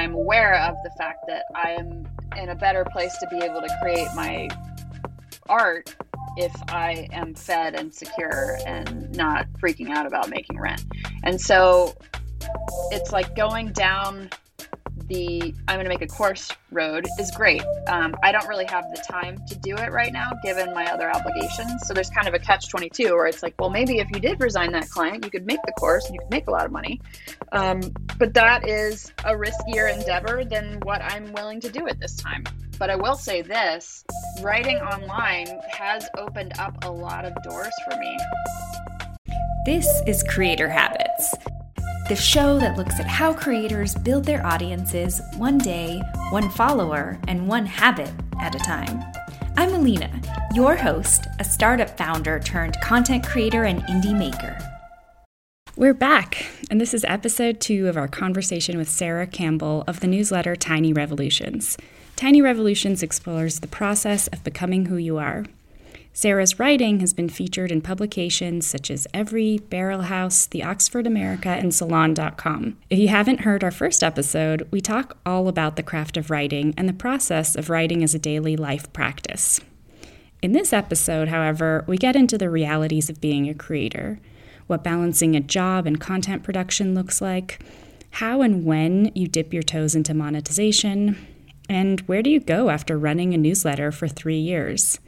I'm aware of the fact that I am in a better place to be able to create my art if I am fed and secure and not freaking out about making rent. And so it's like going down the I'm going to make a course road is great. Um, I don't really have the time to do it right now, given my other obligations. So there's kind of a catch 22 where it's like, well, maybe if you did resign that client, you could make the course and you could make a lot of money. Um, but that is a riskier endeavor than what I'm willing to do at this time. But I will say this writing online has opened up a lot of doors for me. This is Creator Habits the show that looks at how creators build their audiences one day, one follower, and one habit at a time. I'm Alina, your host, a startup founder turned content creator and indie maker. We're back, and this is episode two of our conversation with Sarah Campbell of the newsletter Tiny Revolutions. Tiny Revolutions explores the process of becoming who you are. Sarah's writing has been featured in publications such as Every, Barrelhouse, The Oxford American, and Salon.com. If you haven't heard our first episode, we talk all about the craft of writing and the process of writing as a daily life practice. In this episode, however, we get into the realities of being a creator, what balancing a job and content production looks like, how and when you dip your toes into monetization, and where do you go after running a newsletter for three years.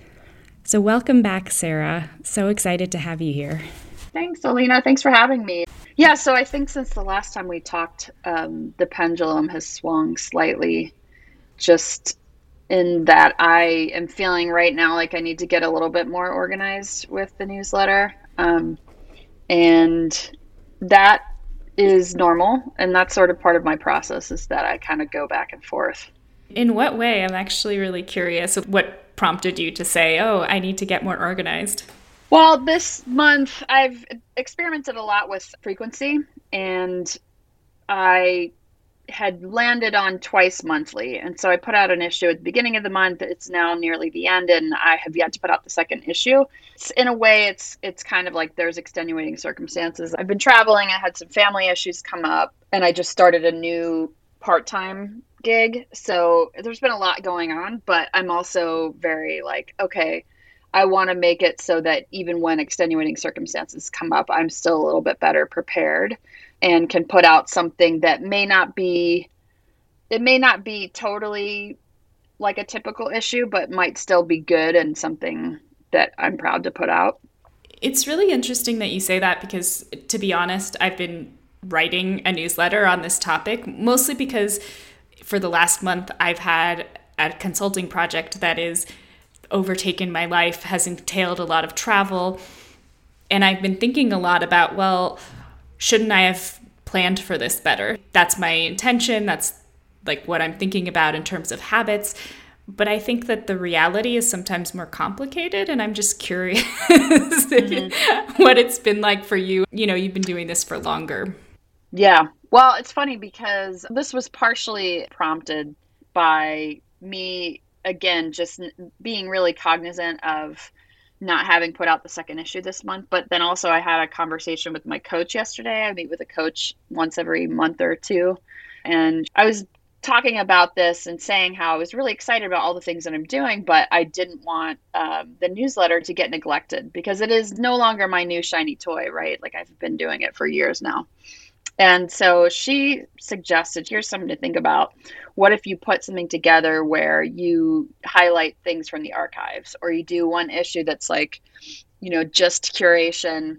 So, welcome back, Sarah. So excited to have you here. Thanks, Alina. Thanks for having me. Yeah, so I think since the last time we talked, um, the pendulum has swung slightly just in that I am feeling right now like I need to get a little bit more organized with the newsletter. Um, and that is normal. And that's sort of part of my process is that I kind of go back and forth. In what way? I'm actually really curious. What prompted you to say, oh, I need to get more organized? Well, this month I've experimented a lot with frequency and I had landed on twice monthly. And so I put out an issue at the beginning of the month. It's now nearly the end and I have yet to put out the second issue. In a way it's it's kind of like there's extenuating circumstances. I've been traveling, I had some family issues come up and I just started a new part-time gig. So there's been a lot going on, but I'm also very like, okay, I want to make it so that even when extenuating circumstances come up, I'm still a little bit better prepared and can put out something that may not be it may not be totally like a typical issue, but might still be good and something that I'm proud to put out. It's really interesting that you say that because to be honest, I've been writing a newsletter on this topic mostly because for the last month, I've had a consulting project that is overtaken my life, has entailed a lot of travel. And I've been thinking a lot about, well, shouldn't I have planned for this better? That's my intention. That's like what I'm thinking about in terms of habits. But I think that the reality is sometimes more complicated. And I'm just curious mm-hmm. what it's been like for you. You know, you've been doing this for longer. Yeah. Well, it's funny because this was partially prompted by me, again, just being really cognizant of not having put out the second issue this month. But then also, I had a conversation with my coach yesterday. I meet with a coach once every month or two. And I was talking about this and saying how I was really excited about all the things that I'm doing, but I didn't want um, the newsletter to get neglected because it is no longer my new shiny toy, right? Like I've been doing it for years now. And so she suggested here's something to think about. What if you put something together where you highlight things from the archives, or you do one issue that's like, you know, just curation,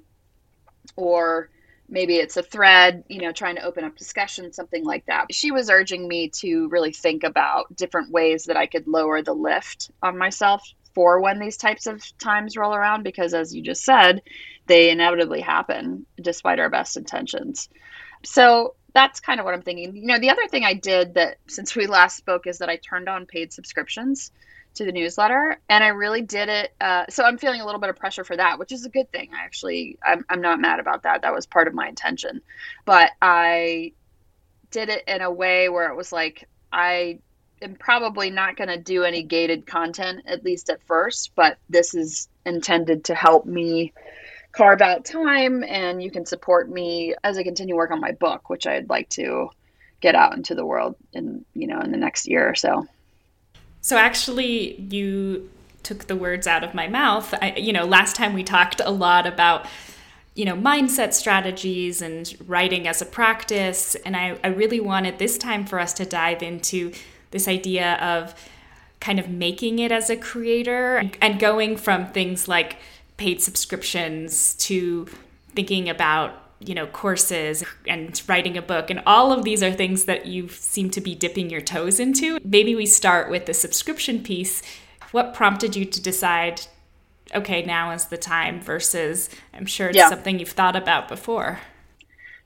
or maybe it's a thread, you know, trying to open up discussion, something like that. She was urging me to really think about different ways that I could lower the lift on myself for when these types of times roll around, because as you just said, they inevitably happen despite our best intentions so that's kind of what I'm thinking. You know, the other thing I did that since we last spoke is that I turned on paid subscriptions to the newsletter and I really did it. Uh, so I'm feeling a little bit of pressure for that, which is a good thing. I actually, I'm, I'm not mad about that. That was part of my intention. But I did it in a way where it was like, I am probably not going to do any gated content, at least at first, but this is intended to help me carve out time and you can support me as I continue work on my book, which I'd like to get out into the world in you know in the next year or so. So actually, you took the words out of my mouth. I, you know, last time we talked a lot about you know mindset strategies and writing as a practice, and I, I really wanted this time for us to dive into this idea of kind of making it as a creator and going from things like paid subscriptions to thinking about you know courses and writing a book. And all of these are things that you seem to be dipping your toes into. Maybe we start with the subscription piece. What prompted you to decide okay now is the time versus i'm sure it's yeah. something you've thought about before?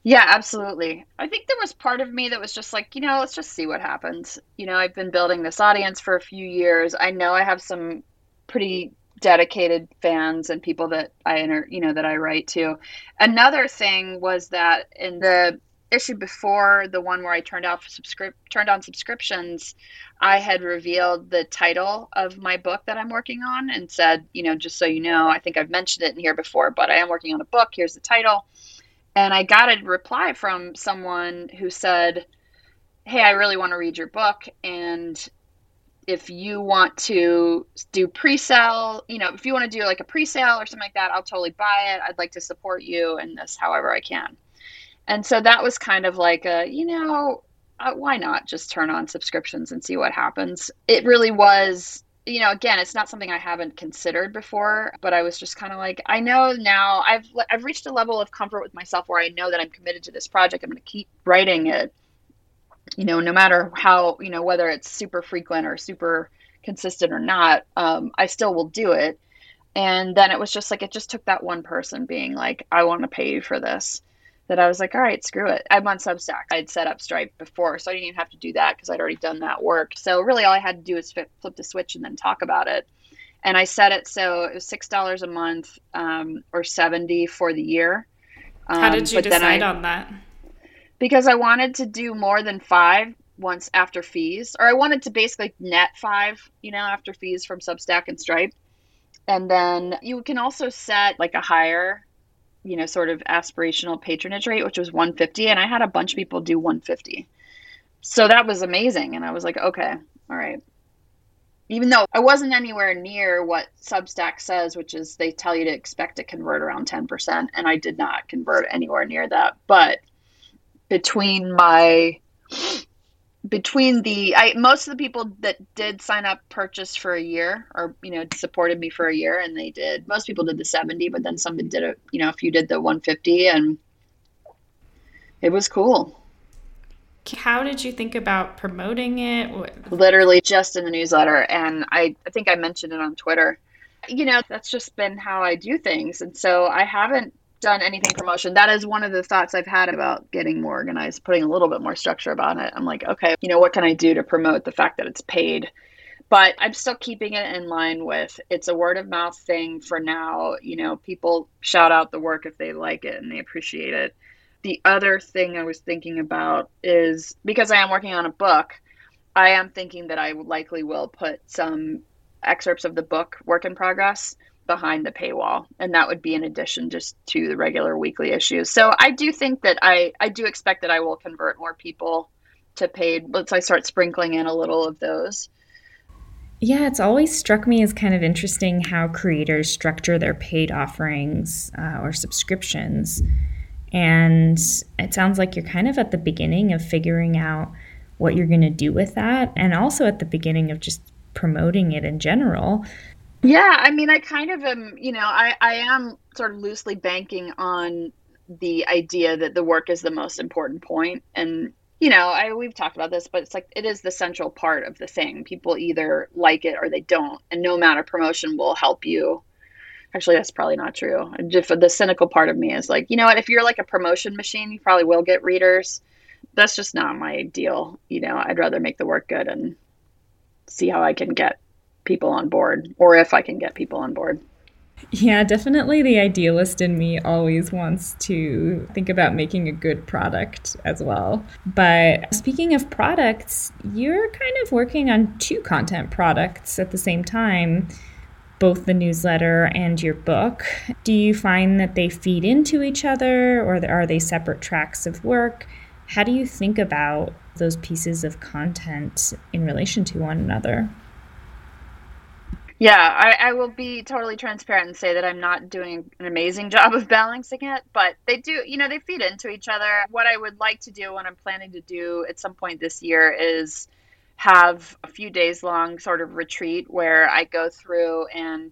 Yeah absolutely. I think there was part of me that was just like you know let's just see what happens. You know i've been building this audience for a few years. I know i have some pretty dedicated fans and people that I enter, you know, that I write to. Another thing was that in the issue before the one where I turned off subscrip- turned on subscriptions, I had revealed the title of my book that I'm working on and said, you know, just so you know, I think I've mentioned it in here before, but I am working on a book. Here's the title. And I got a reply from someone who said, Hey, I really want to read your book. And if you want to do pre-sale, you know, if you want to do like a pre-sale or something like that, I'll totally buy it. I'd like to support you in this however I can. And so that was kind of like a, you know, uh, why not just turn on subscriptions and see what happens? It really was, you know, again, it's not something I haven't considered before, but I was just kind of like, I know now I've I've reached a level of comfort with myself where I know that I'm committed to this project. I'm going to keep writing it you know, no matter how, you know, whether it's super frequent or super consistent or not, um, I still will do it. And then it was just like, it just took that one person being like, I want to pay you for this. That I was like, all right, screw it. I'm on Substack. I'd set up Stripe before, so I didn't even have to do that because I'd already done that work. So really, all I had to do was flip, flip the switch and then talk about it. And I set it so it was six dollars a month um, or seventy for the year. Um, How did you decide I, on that? Because I wanted to do more than five once after fees, or I wanted to basically net five, you know, after fees from Substack and Stripe. And then you can also set like a higher, you know, sort of aspirational patronage rate, which was 150. And I had a bunch of people do 150. So that was amazing. And I was like, okay, all right. Even though I wasn't anywhere near what Substack says, which is they tell you to expect to convert around 10%. And I did not convert anywhere near that. But between my between the I most of the people that did sign up purchased for a year or you know supported me for a year and they did most people did the 70 but then some did a you know a few did the 150 and it was cool. How did you think about promoting it? Literally just in the newsletter and I, I think i mentioned it on twitter. You know that's just been how i do things and so i haven't done anything promotion. That is one of the thoughts I've had about getting more organized, putting a little bit more structure about it. I'm like, okay, you know, what can I do to promote the fact that it's paid? But I'm still keeping it in line with it's a word of mouth thing for now. You know, people shout out the work if they like it and they appreciate it. The other thing I was thinking about is because I am working on a book, I am thinking that I likely will put some excerpts of the book work in progress behind the paywall and that would be in addition just to the regular weekly issues. So i do think that i i do expect that i will convert more people to paid. Once i start sprinkling in a little of those. Yeah it's always struck me as kind of interesting how creators structure their paid offerings uh, or subscriptions. And it sounds like you're kind of at the beginning of figuring out what you're going to do with that and also at the beginning of just promoting it in general yeah, I mean, I kind of am, you know, I, I am sort of loosely banking on the idea that the work is the most important point. And, you know, I we've talked about this, but it's like it is the central part of the thing. People either like it or they don't. And no amount of promotion will help you. Actually, that's probably not true. Just the cynical part of me is like, you know what, if you're like a promotion machine, you probably will get readers. That's just not my deal. You know, I'd rather make the work good and see how I can get people on board or if I can get people on board. Yeah, definitely the idealist in me always wants to think about making a good product as well. But speaking of products, you're kind of working on two content products at the same time, both the newsletter and your book. Do you find that they feed into each other or are they separate tracks of work? How do you think about those pieces of content in relation to one another? Yeah, I, I, will be totally transparent and say that I'm not doing an amazing job of balancing it, but they do, you know, they feed into each other. What I would like to do, what I'm planning to do at some point this year, is have a few days long sort of retreat where I go through and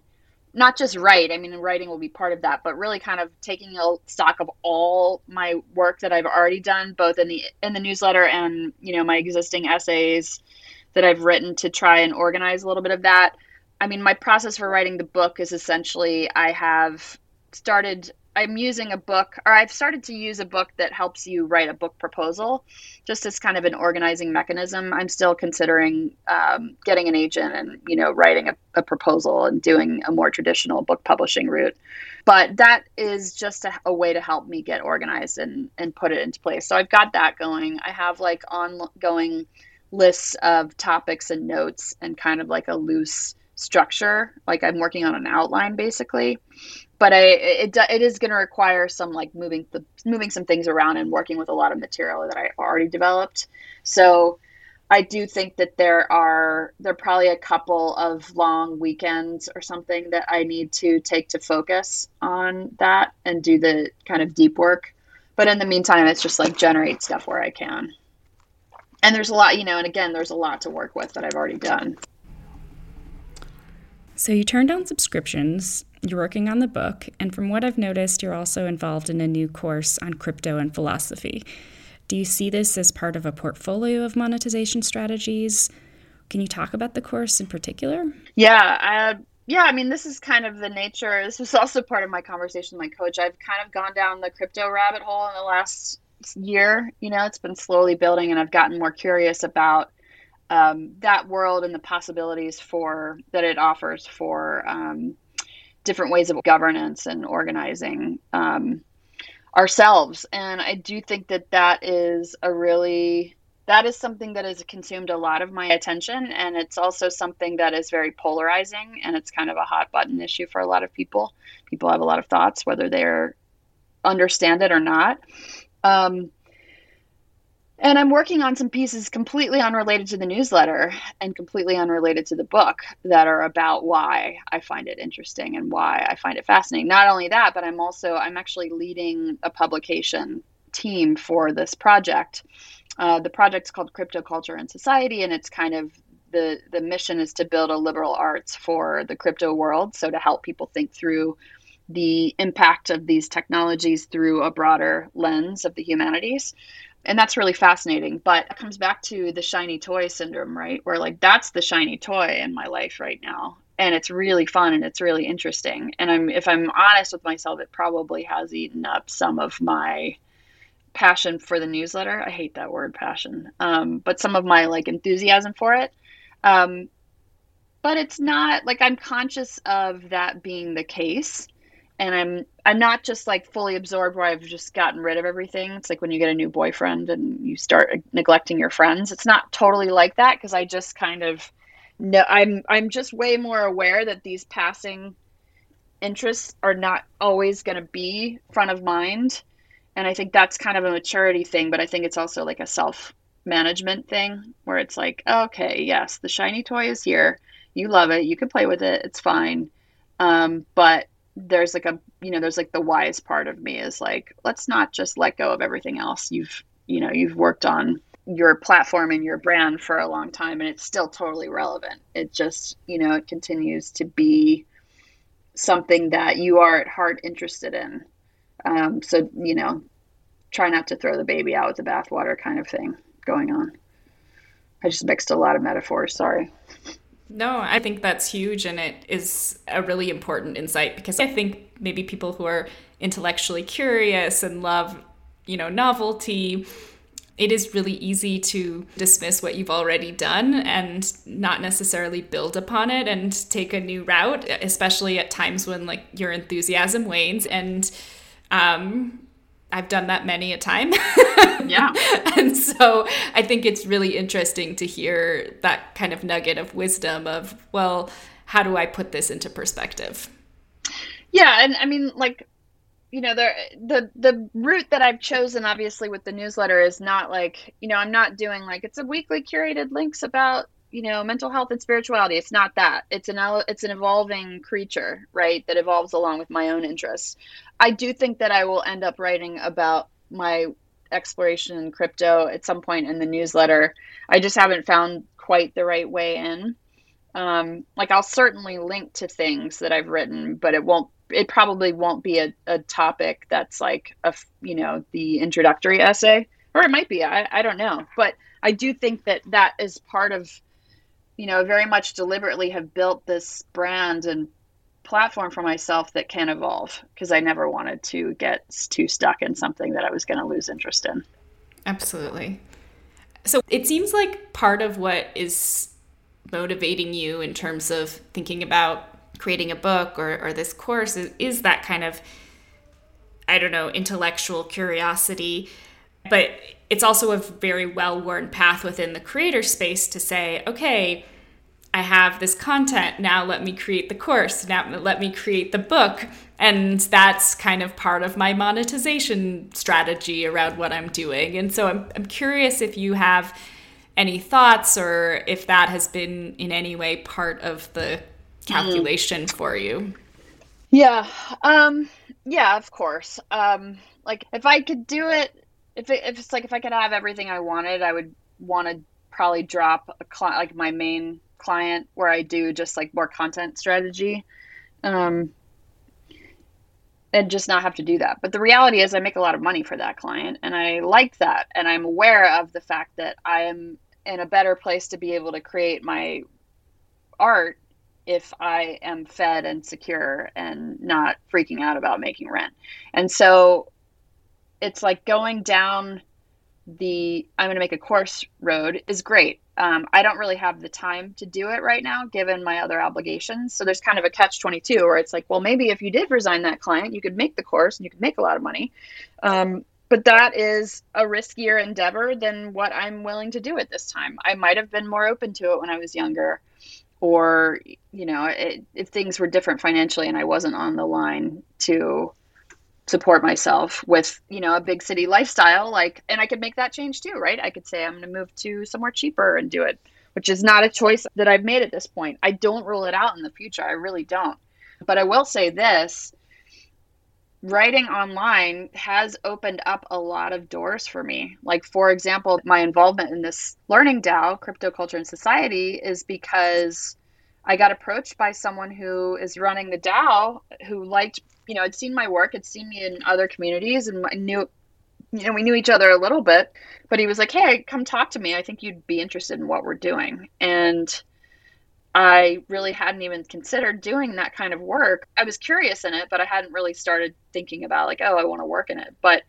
not just write. I mean, writing will be part of that, but really kind of taking a stock of all my work that I've already done, both in the in the newsletter and you know my existing essays that I've written to try and organize a little bit of that I mean, my process for writing the book is essentially I have started I'm using a book, or I've started to use a book that helps you write a book proposal, just as kind of an organizing mechanism. I'm still considering um, getting an agent and you know writing a, a, proposal and doing a more traditional book publishing route, but that is just a, a way to help me get organized and and put it into place. So I've got that going. I have like ongoing lists of topics and notes and kind of like a loose structure. Like I'm working on an outline basically, but I it it is going to require some like moving the moving some things around and working with a lot of material that I already developed. So I do think that there are there are probably a couple of long weekends or something that I need to take to focus on that and do the kind of deep work. But in the meantime, it's just like generate stuff where I can. And there's a lot, you know, and again, there's a lot to work with that I've already done. So you turned down subscriptions, you're working on the book, and from what I've noticed, you're also involved in a new course on crypto and philosophy. Do you see this as part of a portfolio of monetization strategies? Can you talk about the course in particular? Yeah, uh, yeah. I mean, this is kind of the nature. This was also part of my conversation with my coach. I've kind of gone down the crypto rabbit hole in the last year. You know, it's been slowly building, and I've gotten more curious about um, that world and the possibilities for that it offers for um, different ways of governance and organizing um, ourselves. And I do think that that is a really that is something that has consumed a lot of my attention. And it's also something that is very polarizing and it's kind of a hot button issue for a lot of people. People have a lot of thoughts whether they're understand it or not. Um, and I'm working on some pieces completely unrelated to the newsletter and completely unrelated to the book that are about why I find it interesting and why I find it fascinating. Not only that, but I'm also I'm actually leading a publication team for this project. Uh, the project's called Crypto Culture and Society, and it's kind of the the mission is to build a liberal arts for the crypto world. So to help people think through the impact of these technologies through a broader lens of the humanities and that's really fascinating but it comes back to the shiny toy syndrome right? Where like that's the shiny toy in my life right now and it's really fun and it's really interesting and i'm if i'm honest with myself it probably has eaten up some of my passion for the newsletter. I hate that word passion um, but some of my like enthusiasm for it um, but it's not like i'm conscious of that being the case and I'm I'm not just like fully absorbed where I've just gotten rid of everything. It's like when you get a new boyfriend and you start neglecting your friends. It's not totally like that because I just kind of no I'm I'm just way more aware that these passing interests are not always going to be front of mind. And I think that's kind of a maturity thing, but I think it's also like a self management thing where it's like, okay, yes, the shiny toy is here. You love it. You can play with it. It's fine. Um, but there's like a you know there's like the wise part of me is like let's not just let go of everything else you've you know you've worked on your platform and your brand for a long time and it's still totally relevant. It just you know it continues to be something that you are at heart interested in. Um, so you know try not to throw the baby out with the bathwater kind of thing going on. I just mixed a lot of metaphors sorry no, I think that's huge and it is a really important insight because I think maybe people who are intellectually curious and love, you know, novelty, it is really easy to dismiss what you've already done and not necessarily build upon it and take a new route, especially at times when like your enthusiasm wanes. And um I've done that many a time. yeah. and so I think it's really interesting to hear that kind of nugget of wisdom of, well, how do I put this into perspective? Yeah. And I mean, like, you know, there the the route that I've chosen, obviously, with the newsletter is not like you know I'm not doing like it's a weekly curated links about you know mental health and spirituality. It's not that. It's an it's an evolving creature, right? That evolves along with my own interests. I do think that I will end up writing about my exploration in crypto at some point in the newsletter. I just haven't found quite the right way in. Um, like I'll certainly link to things that I've written, but it won't. It probably won't be a, a topic that's like a you know the introductory essay, or it might be. I, I don't know, but I do think that that is part of you know very much deliberately have built this brand and platform for myself that can evolve because I never wanted to get too stuck in something that I was going to lose interest in. Absolutely. So it seems like part of what is motivating you in terms of thinking about creating a book or, or this course is, is that kind of, I don't know, intellectual curiosity. But it's also a very well worn path within the creator space to say, okay, I have this content. Now let me create the course. Now let me create the book. And that's kind of part of my monetization strategy around what I'm doing. And so I'm, I'm curious if you have any thoughts or if that has been in any way part of the calculation mm. for you. Yeah. Um, yeah, of course. Um, like if I could do it, if, it, if it's like if I could have everything I wanted, I would want to probably drop a cl- like my main client where I do just like more content strategy. Um, and just not have to do that. But the reality is, I make a lot of money for that client, and I like that. And I'm aware of the fact that I am in a better place to be able to create my art if I am fed and secure and not freaking out about making rent. And so it's like going down the I'm going to make a course road is great. Um, I don't really have the time to do it right now, given my other obligations. So there's kind of a catch 22 where it's like, well, maybe if you did resign that client, you could make the course and you could make a lot of money. Um, but that is a riskier endeavor than what I'm willing to do at this time. I might have been more open to it when I was younger, or, you know, it, if things were different financially and I wasn't on the line to support myself with you know a big city lifestyle like and i could make that change too right? I could say i'm going to move to somewhere cheaper and do it which is not a choice that i've made at this point. I don't rule it out in the future. I really don't. But i will say this writing online has opened up a lot of doors for me. Like for example my involvement in this learning dao crypto culture and society is because I got approached by someone who is running the DAO who liked you know, had seen my work, had seen me in other communities, and I knew, you know, we knew each other a little bit. But he was like, "Hey, come talk to me. I think you'd be interested in what we're doing." And I really hadn't even considered doing that kind of work. I was curious in it, but I hadn't really started thinking about like, "Oh, I want to work in it." But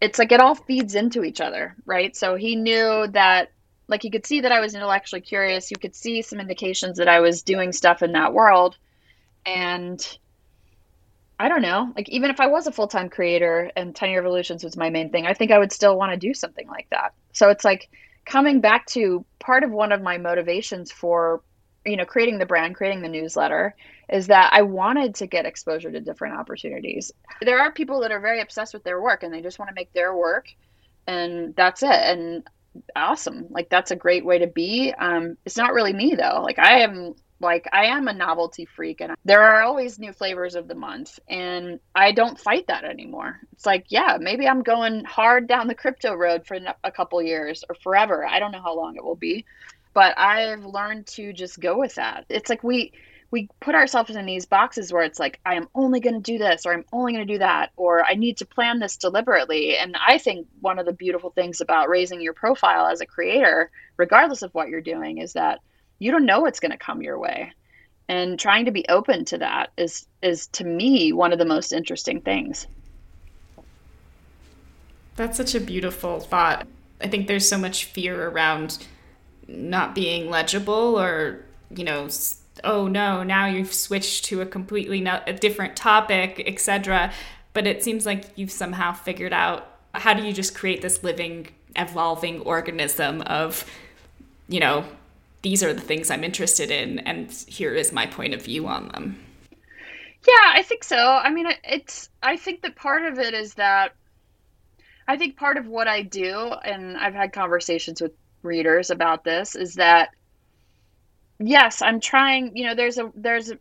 it's like it all feeds into each other, right? So he knew that like you could see that I was intellectually curious. You could see some indications that I was doing stuff in that world. And I don't know. Like even if I was a full time creator and Tiny Revolutions was my main thing, I think I would still want to do something like that. So it's like coming back to part of one of my motivations for you know creating the brand creating the newsletter is that i wanted to get exposure to different opportunities. There are people that are very obsessed with their work and they just want to make their work and that's it. And awesome. Like that's a great way to be. Um, it's not really me though. Like i am like I am a novelty freak and there are always new flavors of the month and I don't fight that anymore. It's like, yeah, maybe I'm going hard down the crypto road for a couple years or forever. I don't know how long it will be, but I've learned to just go with that. It's like we we put ourselves in these boxes where it's like I am only going to do this or I'm only going to do that or I need to plan this deliberately. And I think one of the beautiful things about raising your profile as a creator, regardless of what you're doing, is that you don't know what's going to come your way. And trying to be open to that is is to me one of the most interesting things. That's such a beautiful thought. I think there's so much fear around not being legible or you know oh no now you've switched to a completely no- a different topic etc but it seems like you've somehow figured out how do you just create this living evolving organism of you know these are the things I'm interested in, and here is my point of view on them. Yeah, I think so. I mean, it's, I think that part of it is that I think part of what I do, and I've had conversations with readers about this, is that yes, I'm trying, you know, there's a, there's a,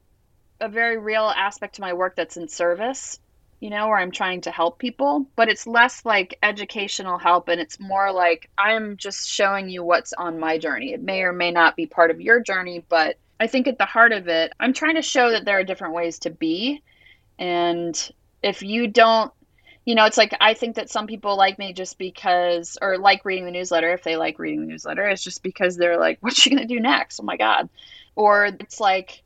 a very real aspect to my work that's in service you know, where I'm trying to help people, but it's less like educational help and it's more like I'm just showing you what's on my journey. It may or may not be part of your journey, but I think at the heart of it, I'm trying to show that there are different ways to be. And if you don't, you know, it's like I think that some people like me just because, or like reading the newsletter, if they like reading the newsletter, it's just because they're like, what's she going to do next? Oh my God. Or it's like,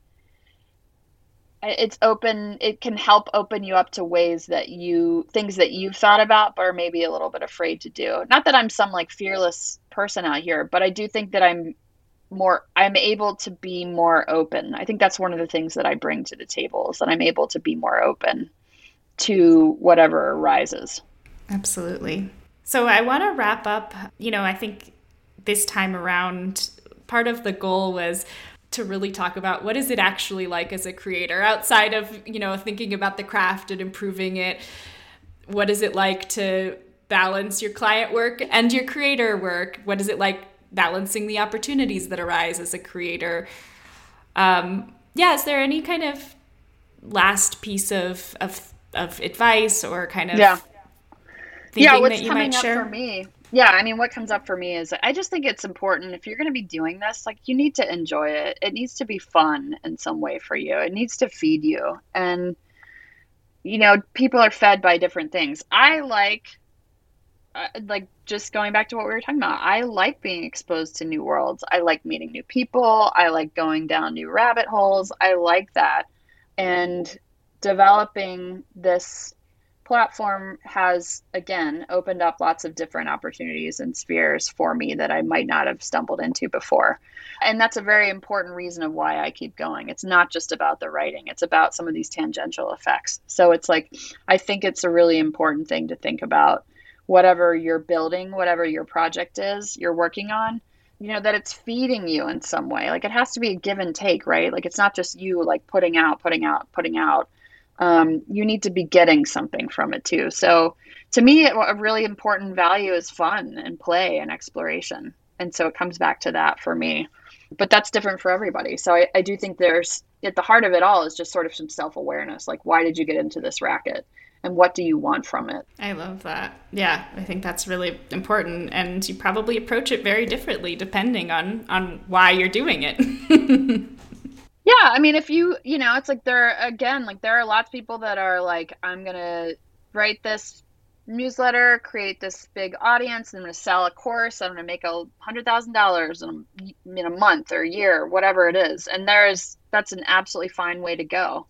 it's open it can help open you up to ways that you things that you've thought about but are maybe a little bit afraid to do. Not that i'm some like fearless person out here but i do think that i'm more i'm able to be more open. I think that's one of the things that i bring to the table is that i'm able to be more open to whatever arises. Absolutely. So i want to wrap up you know i think this time around part of the goal was to really talk about what is it actually like as a creator outside of you know thinking about the craft and improving it what is it like to balance your client work and your creator work? What is it like balancing the opportunities that arise as a creator? Um, yeah is there any kind of last piece of of, of advice or kind of yeah. yeah what's coming up share? for me yeah, I mean, what comes up for me is I just think it's important if you're going to be doing this, like, you need to enjoy it. It needs to be fun in some way for you, it needs to feed you. And, you know, people are fed by different things. I like, uh, like, just going back to what we were talking about, I like being exposed to new worlds. I like meeting new people. I like going down new rabbit holes. I like that. And developing this platform has again opened up lots of different opportunities and spheres for me that I might not have stumbled into before. And that's a very important reason of why I keep going. It's not just about the writing, it's about some of these tangential effects. So it's like I think it's a really important thing to think about whatever you're building, whatever your project is you're working on you know that it's feeding you in some way like it has to be a give and take right like it's not just you like putting out putting out putting out um, you need to be getting something from it too. So to me, a really important value is fun and play and exploration. And so it comes back to that for me. But that's different for everybody. So I, I do think there's at the heart of it all is just sort of some self awareness. Like, why did you get into this racket? and what do you want from it? I love that. Yeah, I think that's really important and you probably approach it very differently depending on on why you're doing it. Yeah, I mean, if you, you know, it's like there, again, like there are lots of people that are like, I'm to write this newsletter, create this big audience, and I'm to sell a course. I'm to make a $100,000 in, in a month or a year, whatever it is. And there's, that's an absolutely fine way to go.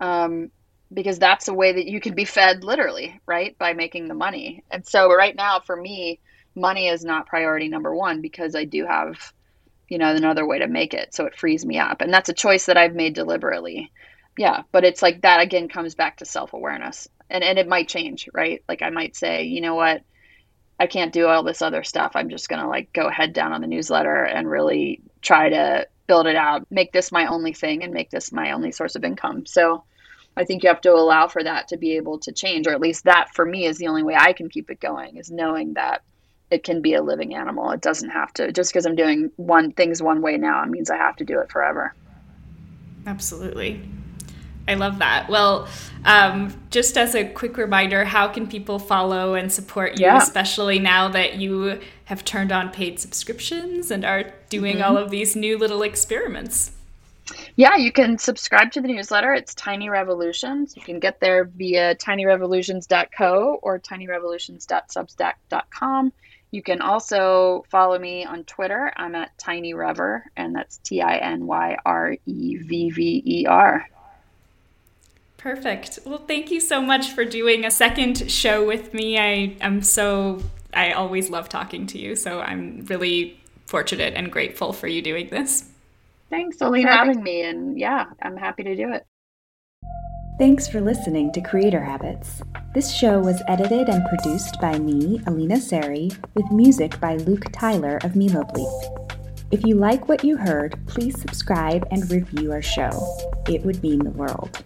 Um, because that's a way that you can be fed literally, right? By making the money. And so right now for me, money is not priority number one because I do have you know, another way to make it. So it frees me up. And that's a choice that I've made deliberately. Yeah. But it's like that again comes back to self awareness. And and it might change, right? Like I might say, you know what, I can't do all this other stuff. I'm just gonna like go head down on the newsletter and really try to build it out, make this my only thing and make this my only source of income. So I think you have to allow for that to be able to change, or at least that for me is the only way I can keep it going is knowing that it can be a living animal. It doesn't have to just because I'm doing one things one way now, it means I have to do it forever. Absolutely. I love that. Well, um, just as a quick reminder, how can people follow and support you, yeah. especially now that you have turned on paid subscriptions and are doing mm-hmm. all of these new little experiments? Yeah, you can subscribe to the newsletter. It's Tiny Revolutions. You can get there via tinyrevolutions.co or tinyrevolutions.substack.com. You can also follow me on Twitter. I'm at Tiny Rever, and that's T I N Y R E V V E R. Perfect. Well, thank you so much for doing a second show with me. I am so, I always love talking to you. So I'm really fortunate and grateful for you doing this. Thanks, Alina, for having me. And yeah, I'm happy to do it. Thanks for listening to Creator Habits. This show was edited and produced by me, Alina Sari, with music by Luke Tyler of Milo Bleep. If you like what you heard, please subscribe and review our show. It would mean the world.